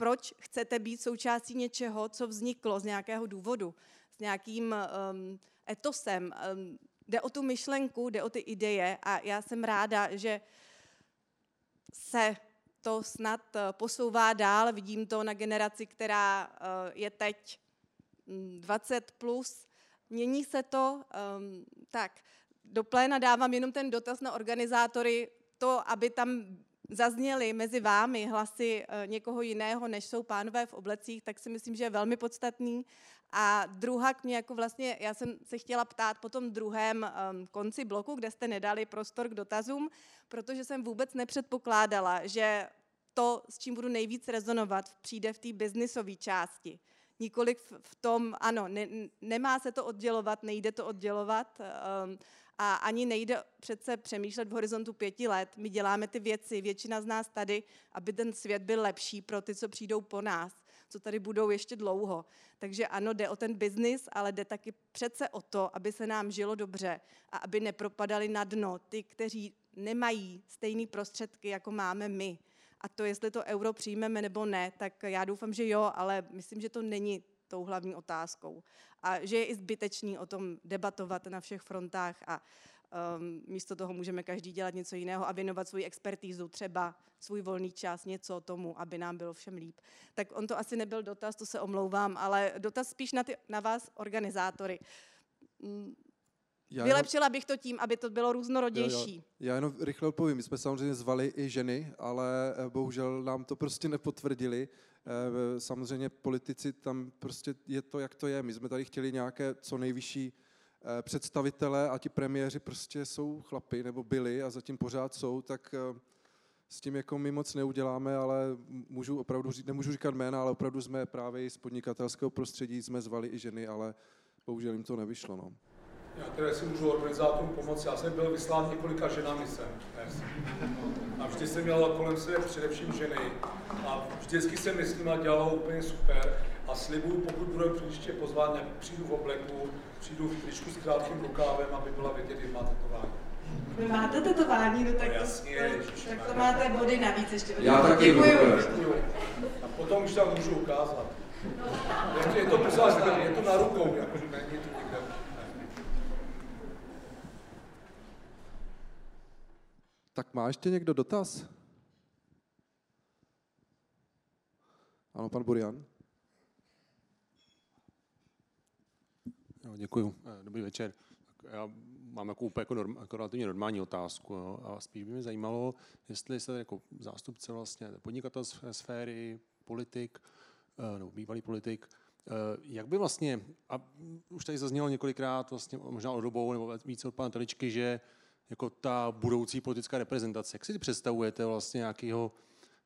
proč chcete být součástí něčeho, co vzniklo z nějakého důvodu, s nějakým um, etosem. Um, jde o tu myšlenku, jde o ty ideje a já jsem ráda, že se to snad eh, posouvá dál. Vidím to na generaci, která eh, je teď 20 mm, plus. Mění se to. Ehm, tak, do pléna dávám jenom ten dotaz na organizátory, to, aby tam zazněly mezi vámi hlasy eh, někoho jiného, než jsou pánové v oblecích, tak si myslím, že je velmi podstatný. A druhá mě jako vlastně, já jsem se chtěla ptát po tom druhém um, konci bloku, kde jste nedali prostor k dotazům, protože jsem vůbec nepředpokládala, že to, s čím budu nejvíc rezonovat, přijde v té biznisové části. Nikoliv v tom, ano, ne, nemá se to oddělovat, nejde to oddělovat, um, a ani nejde přece přemýšlet v horizontu pěti let. My děláme ty věci, většina z nás tady, aby ten svět byl lepší pro ty, co přijdou po nás, co tady budou ještě dlouho. Takže ano, jde o ten biznis, ale jde taky přece o to, aby se nám žilo dobře a aby nepropadali na dno ty, kteří nemají stejné prostředky, jako máme my. A to, jestli to euro přijmeme nebo ne, tak já doufám, že jo, ale myslím, že to není tou hlavní otázkou. A že je i zbytečný o tom debatovat na všech frontách a um, místo toho můžeme každý dělat něco jiného a věnovat svoji expertízu, třeba svůj volný čas, něco tomu, aby nám bylo všem líp. Tak on to asi nebyl dotaz, to se omlouvám, ale dotaz spíš na, ty, na vás, organizátory. Já Vylepšila bych to tím, aby to bylo různorodější. Jo, jo. Já jenom rychle odpovím. My jsme samozřejmě zvali i ženy, ale eh, bohužel nám to prostě nepotvrdili. Eh, samozřejmě politici tam prostě je to, jak to je. My jsme tady chtěli nějaké co nejvyšší eh, představitele a ti premiéři prostě jsou chlapy, nebo byli a zatím pořád jsou, tak s tím jako my moc neuděláme, ale můžu opravdu říct, nemůžu říkat jména, ale opravdu jsme právě z podnikatelského prostředí jsme zvali i ženy, ale bohužel jim to nevyšlo. No. Já teda si můžu organizátorům pomoci. Já jsem byl vyslán několika ženami sem. A vždy jsem měl kolem sebe především ženy. A vždycky jsem s nimi dělal úplně super. A slibuju, pokud budu příště pozván, přijdu v obleku, přijdu v tričku s krátkým rukávem, aby byla vidět, že má tetování. Vy máte tetování, no tak, no, jasně, tak to máte body navíc ještě. Já taky děkuju. A potom už tam můžu ukázat. Je to, je to, je to na rukou, jakože není to někde. Tak má ještě někdo dotaz? Ano, pan Burian. Děkuji. Eh, dobrý večer. Já mám jako úplně jako, norm, jako relativně normální otázku. Jo, a spíš by mě zajímalo, jestli jste jako zástupce vlastně podnikatelské sféry, politik, eh, nebo bývalý politik, eh, jak by vlastně, a už tady zaznělo několikrát, vlastně možná od dobou, nebo více od pana Teličky, že jako ta budoucí politická reprezentace. Jak si představujete vlastně nějakého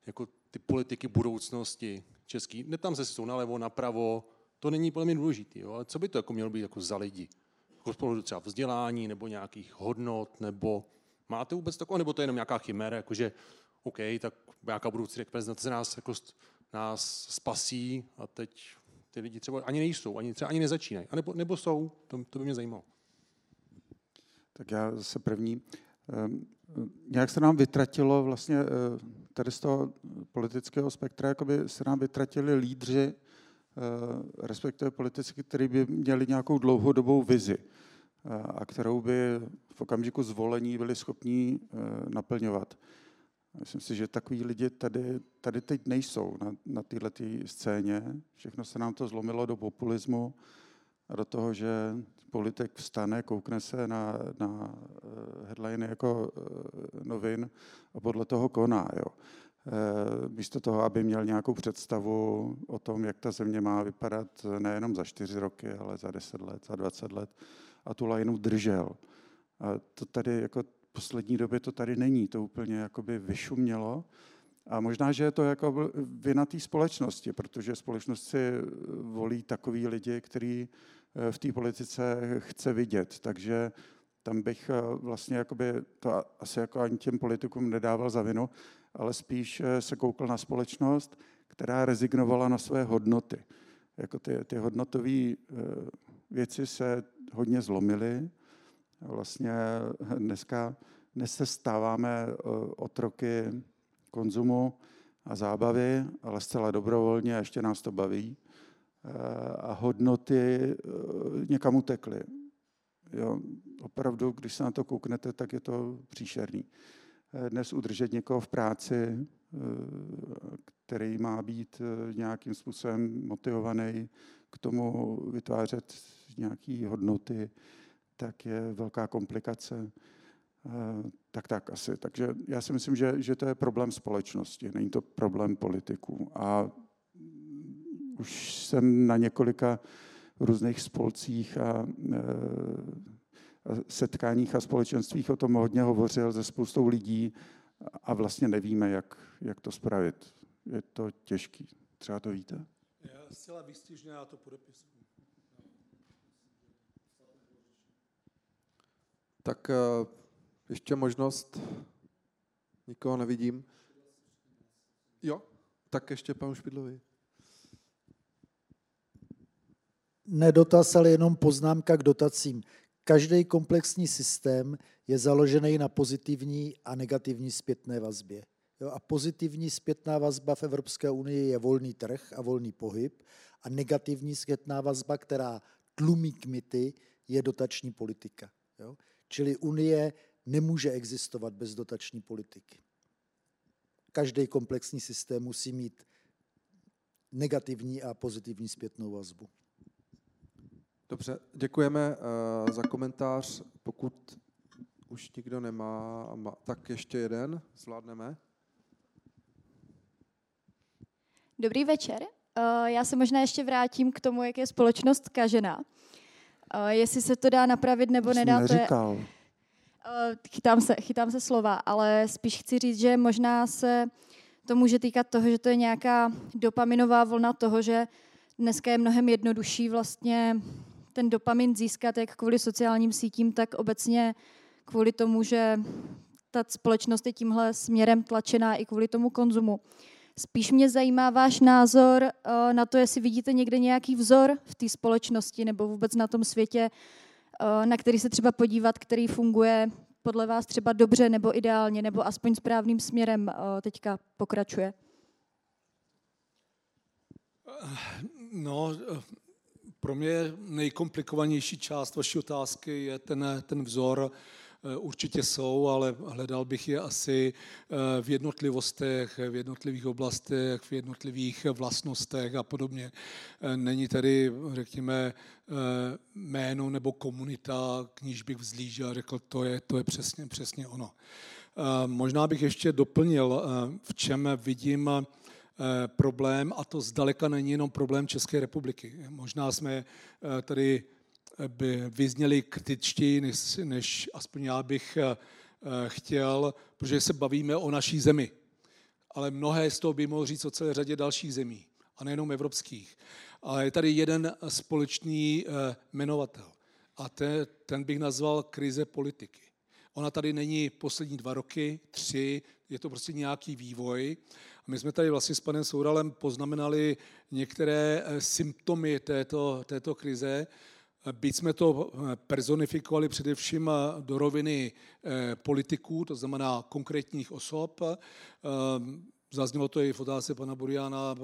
jako ty politiky budoucnosti český? Neptám se, jsou nalevo, napravo, to není podle mě důležitý, jo? ale co by to jako mělo být jako za lidi? Jako z pohledu třeba vzdělání nebo nějakých hodnot, nebo máte vůbec takovou, nebo to je jenom nějaká chiméra, jakože OK, tak nějaká budoucí reprezentace nás, jako, nás spasí a teď ty lidi třeba ani nejsou, ani třeba ani nezačínají, a nebo, nebo jsou, to, to by mě zajímalo. Tak já zase první. Ehm, nějak se nám vytratilo vlastně eh, tady z toho politického spektra, jakoby se nám vytratili lídři, eh, respektive politici, kteří by měli nějakou dlouhodobou vizi eh, a kterou by v okamžiku zvolení byli schopní naplňovat. Myslím si, že takový lidi tady, tady teď nejsou na, na této scéně. Všechno se nám to zlomilo do populismu a do toho, že politik vstane, koukne se na, na eh, headliny jako eh, novin a podle toho koná. Jo. Eh, místo toho, aby měl nějakou představu o tom, jak ta země má vypadat nejenom za čtyři roky, ale za deset let, za dvacet let a tu lajnu držel. A to tady jako poslední době to tady není, to úplně jakoby vyšumělo. A možná, že je to jako vina té společnosti, protože společnost si volí takový lidi, Eh, v té politice chce vidět. Takže tam bych eh, vlastně jakoby to asi jako ani těm politikům nedával za vinu, ale spíš eh, se koukal na společnost, která rezignovala na své hodnoty. Jako ty, ty hodnotové věci se hodně zlomily. Vlastně dneska dnes se stáváme otroky konzumu a zábavy, ale zcela dobrovolně a ještě nás to baví a hodnoty eh, někam utekly. Jo, opravdu, když se na to kouknete, tak je to příšerný. Dnes udržet někoho v práci, který má být nějakým způsobem motivovaný k tomu vytvářet nějaké hodnoty, tak je velká komplikace. Tak tak asi. Takže já si myslím, že, že to je problém společnosti, není to problém politiků. A už jsem na několika různých spolcích a setkáních a společenstvích o tom hodně hovořil se spoustou lidí a vlastně nevíme, jak, jak to spravit. Je to těžký. Třeba to víte? Já zcela výstižně já to podepisuju. Tak eh, ještě možnost. Nikoho nevidím. Jo, tak ještě panu Špidlovi. Nedotaz, ale jenom poznámka k dotacím. Každý komplexní systém je založený na pozitivní a negativní zpětné vazbě. Jo, a pozitivní zpětná vazba v Evropské unii je volný trh a volný pohyb a negativní zpětná vazba, která tlumí kmity, je dotační politika. Jo. Čili Unie nemůže existovat bez dotační politiky. Každý komplexní systém musí mít negativní a pozitivní zpětnou vazbu. Dobře, děkujeme uh, za komentář. Pokud už nikdo nemá, tak ještě jeden zvládneme. Dobrý večer. Uh, já se možná ještě vrátím k tomu, jak je společnost kažena. Uh, jestli se to dá napravit nebo Jsi nedá, neříkal. to je... Chytám, se, chytám se slova, ale spíš chci říct, že možná se to může týkat toho, že to je nějaká dopaminová vlna toho, že dneska je mnohem jednodušší vlastně ten dopamin získat jak kvůli sociálním sítím, tak obecně kvůli tomu, že ta společnost je tímhle směrem tlačená i kvůli tomu konzumu. Spíš mě zajímá váš názor eh, na to, jestli vidíte někde nějaký vzor v té společnosti nebo vůbec na tom světě, eh, na který se třeba podívat, který funguje podle vás třeba dobře nebo ideálně, nebo aspoň správným směrem eh, teďka pokračuje. No, pro mě nejkomplikovanější část vaší otázky je ten, ten vzor. Eh, určitě jsou, ale hledal bych je asi eh, v jednotlivostech, v jednotlivých oblastech, v jednotlivých vlastnostech a podobně. Eh, není tady, řekněme, jméno nebo komunita, k níž bych vzlížel a řekl, to je, to je přesně, přesně ono. Možná bych ještě doplnil, v čem vidím problém a to zdaleka není jenom problém České republiky. Možná jsme eh, tady eh, by vyzněli kritičtěji, než, než aspoň já bych chtěl, protože se bavíme o naší zemi. Ale mnohé z toho by mohl říct o celé řadě dalších zemí, a nejenom evropských. Ale je tady jeden společný jmenovatel. A ten, ten bych nazval krize politiky. Ona tady není poslední dva roky, tři, je to prostě nějaký vývoj. A my jsme tady vlastně s panem Souralem poznamenali některé eh, symptomy této, této krize. Byť jsme to eh, personifikovali především eh, do roviny politiků, to znamená konkrétních osob, Zaznělo to i v otázce pana Buriana,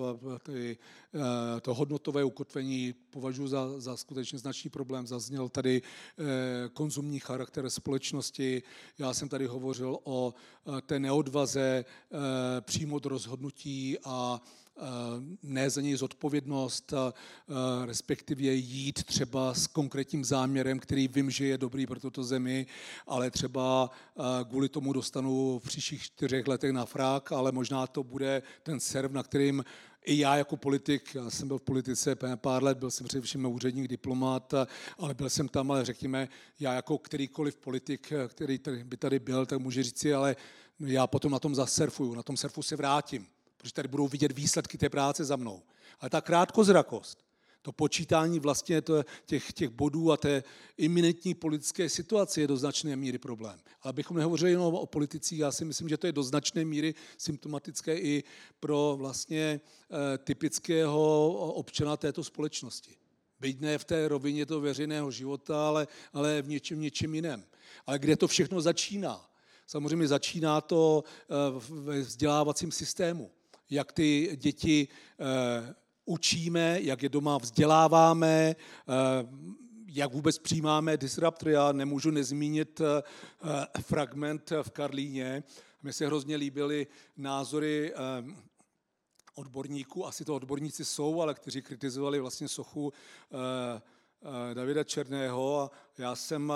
to hodnotové ukotvení považuji za, za skutečně značný problém. Zazněl tady konzumní charakter společnosti. Já jsem tady hovořil o té neodvaze přijmout rozhodnutí a ne za něj zodpovědnost, respektive jít třeba s konkrétním záměrem, který vím, že je dobrý pro tuto zemi, ale třeba kvůli tomu dostanu v příštích čtyřech letech na frak, ale možná to bude ten serv, na kterým i já jako politik, já jsem byl v politice pár let, byl jsem především úředník, diplomat, ale byl jsem tam, ale řekněme, já jako kterýkoliv politik, který by tady byl, tak může říci, ale já potom na tom zasurfuju, na tom surfu se vrátím protože tady budou vidět výsledky té práce za mnou. Ale ta krátkozrakost, to počítání vlastně to, těch, těch bodů a té iminentní politické situace je do značné míry problém. Ale abychom nehovořili jenom o politicích, já si myslím, že to je do značné míry symptomatické i pro vlastně e, typického občana této společnosti. Byť ne v té rovině toho veřejného života, ale, ale v něčem, něčem jiném. Ale kde to všechno začíná? Samozřejmě začíná to e, ve vzdělávacím systému jak ty děti eh, učíme, jak je doma vzděláváme, eh, jak vůbec přijímáme disruptory. Já nemůžu nezmínit fragment v Karlíně. Mně se hrozně líbily názory odborníků, asi to odborníci jsou, ale kteří kritizovali vlastně sochu Davida Černého. A já jsem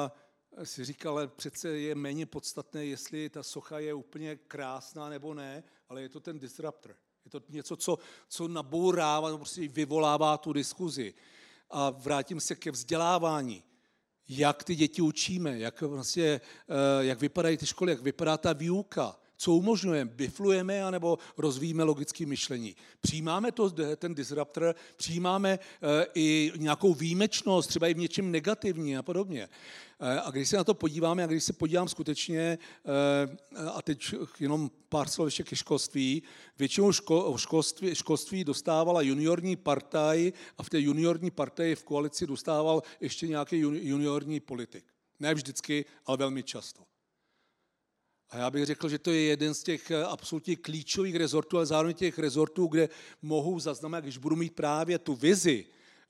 si říkal, ale přece je méně podstatné, jestli ta socha je úplně krásná nebo ne, ale je to ten disruptor. Je to něco, co, co nabourává, prostě vyvolává tu diskuzi. A vrátím se ke vzdělávání. Jak ty děti učíme, jak, vlastně, eh, jak vypadají ty školy, jak vypadá ta výuka co umožňujeme? Biflujeme anebo rozvíjíme logické myšlení? Přijímáme to, ten disruptor, přijímáme eh, i nějakou výjimečnost, třeba i v něčem negativní a podobně. Eh, a když se na to podíváme, a když se podívám skutečně, eh, a teď jenom pár slov ještě ke školství, většinou školství, školství dostávala juniorní partaj a v té juniorní partaji v koalici dostával ještě nějaký juniorní politik. Ne vždycky, ale velmi často. A já bych řekl, že to je jeden z těch eh, absolutně klíčových rezortů, ale zároveň těch rezortů, kde mohu zaznamenat, když budu mít právě tu vizi,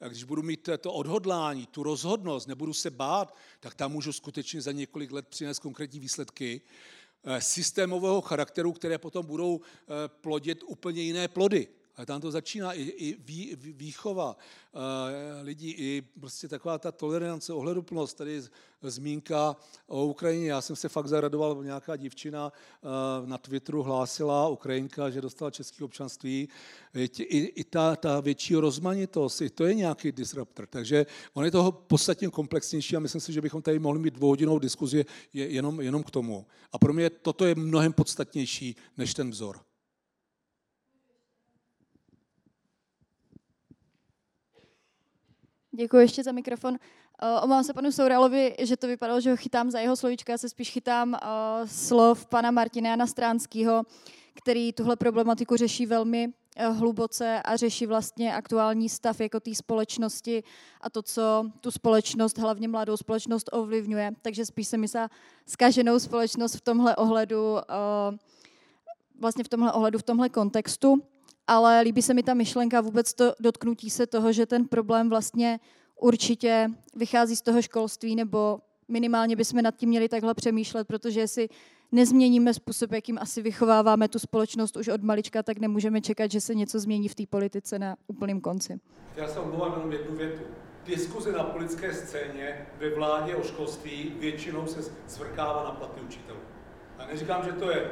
když budu mít to odhodlání, tu rozhodnost, nebudu se bát, tak tam můžu skutečně za několik let přinést konkrétní výsledky eh, systémového charakteru, které potom budou eh, plodit úplně jiné plody. Ale tam to začíná i, i vý, výchova uh, lidí, i prostě taková ta tolerance, ohleduplnost, tady zmínka o Ukrajině. Já jsem se fakt zaradoval, nějaká divčina uh, na Twitteru hlásila, Ukrajinka, že dostala české občanství. I, i ta, ta větší rozmanitost, i to je nějaký disruptor. Takže on je toho podstatně komplexnější a myslím si, že bychom tady mohli mít dvouhodinovou diskuzi jenom, jenom k tomu. A pro mě toto je mnohem podstatnější než ten vzor. Děkuji ještě za mikrofon. Uh, omlouvám se panu Souralovi, že to vypadalo, že ho chytám za jeho slovíčka, já se spíš chytám uh, slov pana Martina Jana Stránského, který tuhle problematiku řeší velmi uh, hluboce a řeší vlastně aktuální stav jako té společnosti a to, co tu společnost, hlavně mladou společnost ovlivňuje. Takže spíš se myslá zkaženou společnost v tomhle ohledu, vlastně v tomhle ohledu, v tomhle kontextu ale líbí se mi ta myšlenka vůbec to dotknutí se toho, že ten problém vlastně určitě vychází z toho školství, nebo minimálně bychom nad tím měli takhle přemýšlet, protože si nezměníme způsob, jakým asi vychováváme tu společnost už od malička, tak nemůžeme čekat, že se něco změní v té politice na úplném konci. Já se omlouvám jenom jednu větu. Diskuze na politické scéně ve vládě o školství většinou se zvrkává na platy učitelů. A neříkám, že to je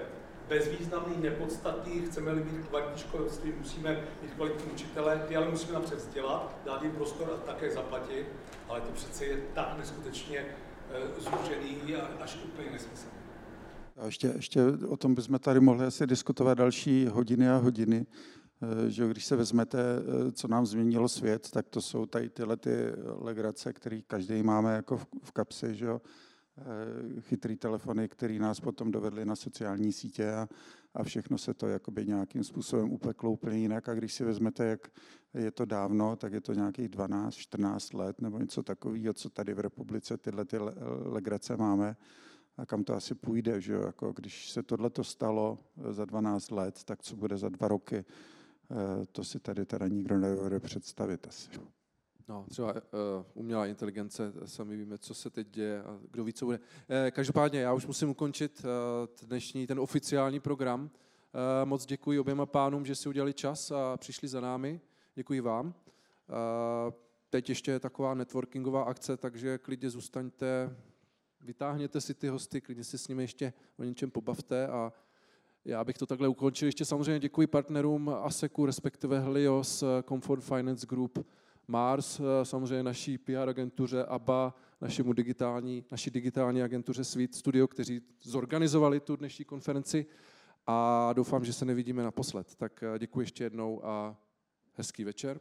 bezvýznamný, nepodstatný, chceme-li mít kvalitní školství, musíme mít kvalitní učitele, ty ale musíme napřed vzdělat, dát jim prostor a také zaplatit, ale to přece je tak neskutečně e, zúžený a až úplně nesmyslný. A ještě, ještě o tom bychom tady mohli asi diskutovat další hodiny a hodiny. Eh, že když se vezmete, eh, co nám změnilo svět, tak to jsou tady tyhle ty legrace, které každý máme jako v kapsi, že jo? Eh, chytrý telefony, které nás potom dovedly na sociální sítě a, a všechno se to jakoby nějakým způsobem upeklo úplně jinak. A když si vezmete, jak je to dávno, tak je to nějakých 12, 14 let nebo něco takového, co tady v republice tyhle ty legrace máme a kam to asi půjde, že jo? Jako když se tohle to stalo eh, za 12 let, tak co bude za dva roky, eh, to si tady teda nikdo nedovede představit asi. No, třeba uh, umělá inteligence, sami víme, co se teď děje a kdo ví, co bude. Uh, každopádně já už musím ukončit uh, dnešní ten oficiální program. Uh, moc děkuji oběma pánům, že si udělali čas a přišli za námi. Děkuji vám. Uh, teď ještě je taková networkingová akce, takže klidně zůstaňte, vytáhněte si ty hosty, klidně si s nimi ještě o něčem pobavte a já bych to takhle ukončil. Ještě samozřejmě děkuji partnerům ASECu, respektive Helios, Comfort Finance Group, Mars, eh, samozřejmě naší PR agentuře ABA, našemu digitální, naší digitální agentuře Sweet Studio, kteří zorganizovali tu dnešní konferenci a doufám, že se nevidíme naposled. Tak eh, děkuji ještě jednou a hezký večer.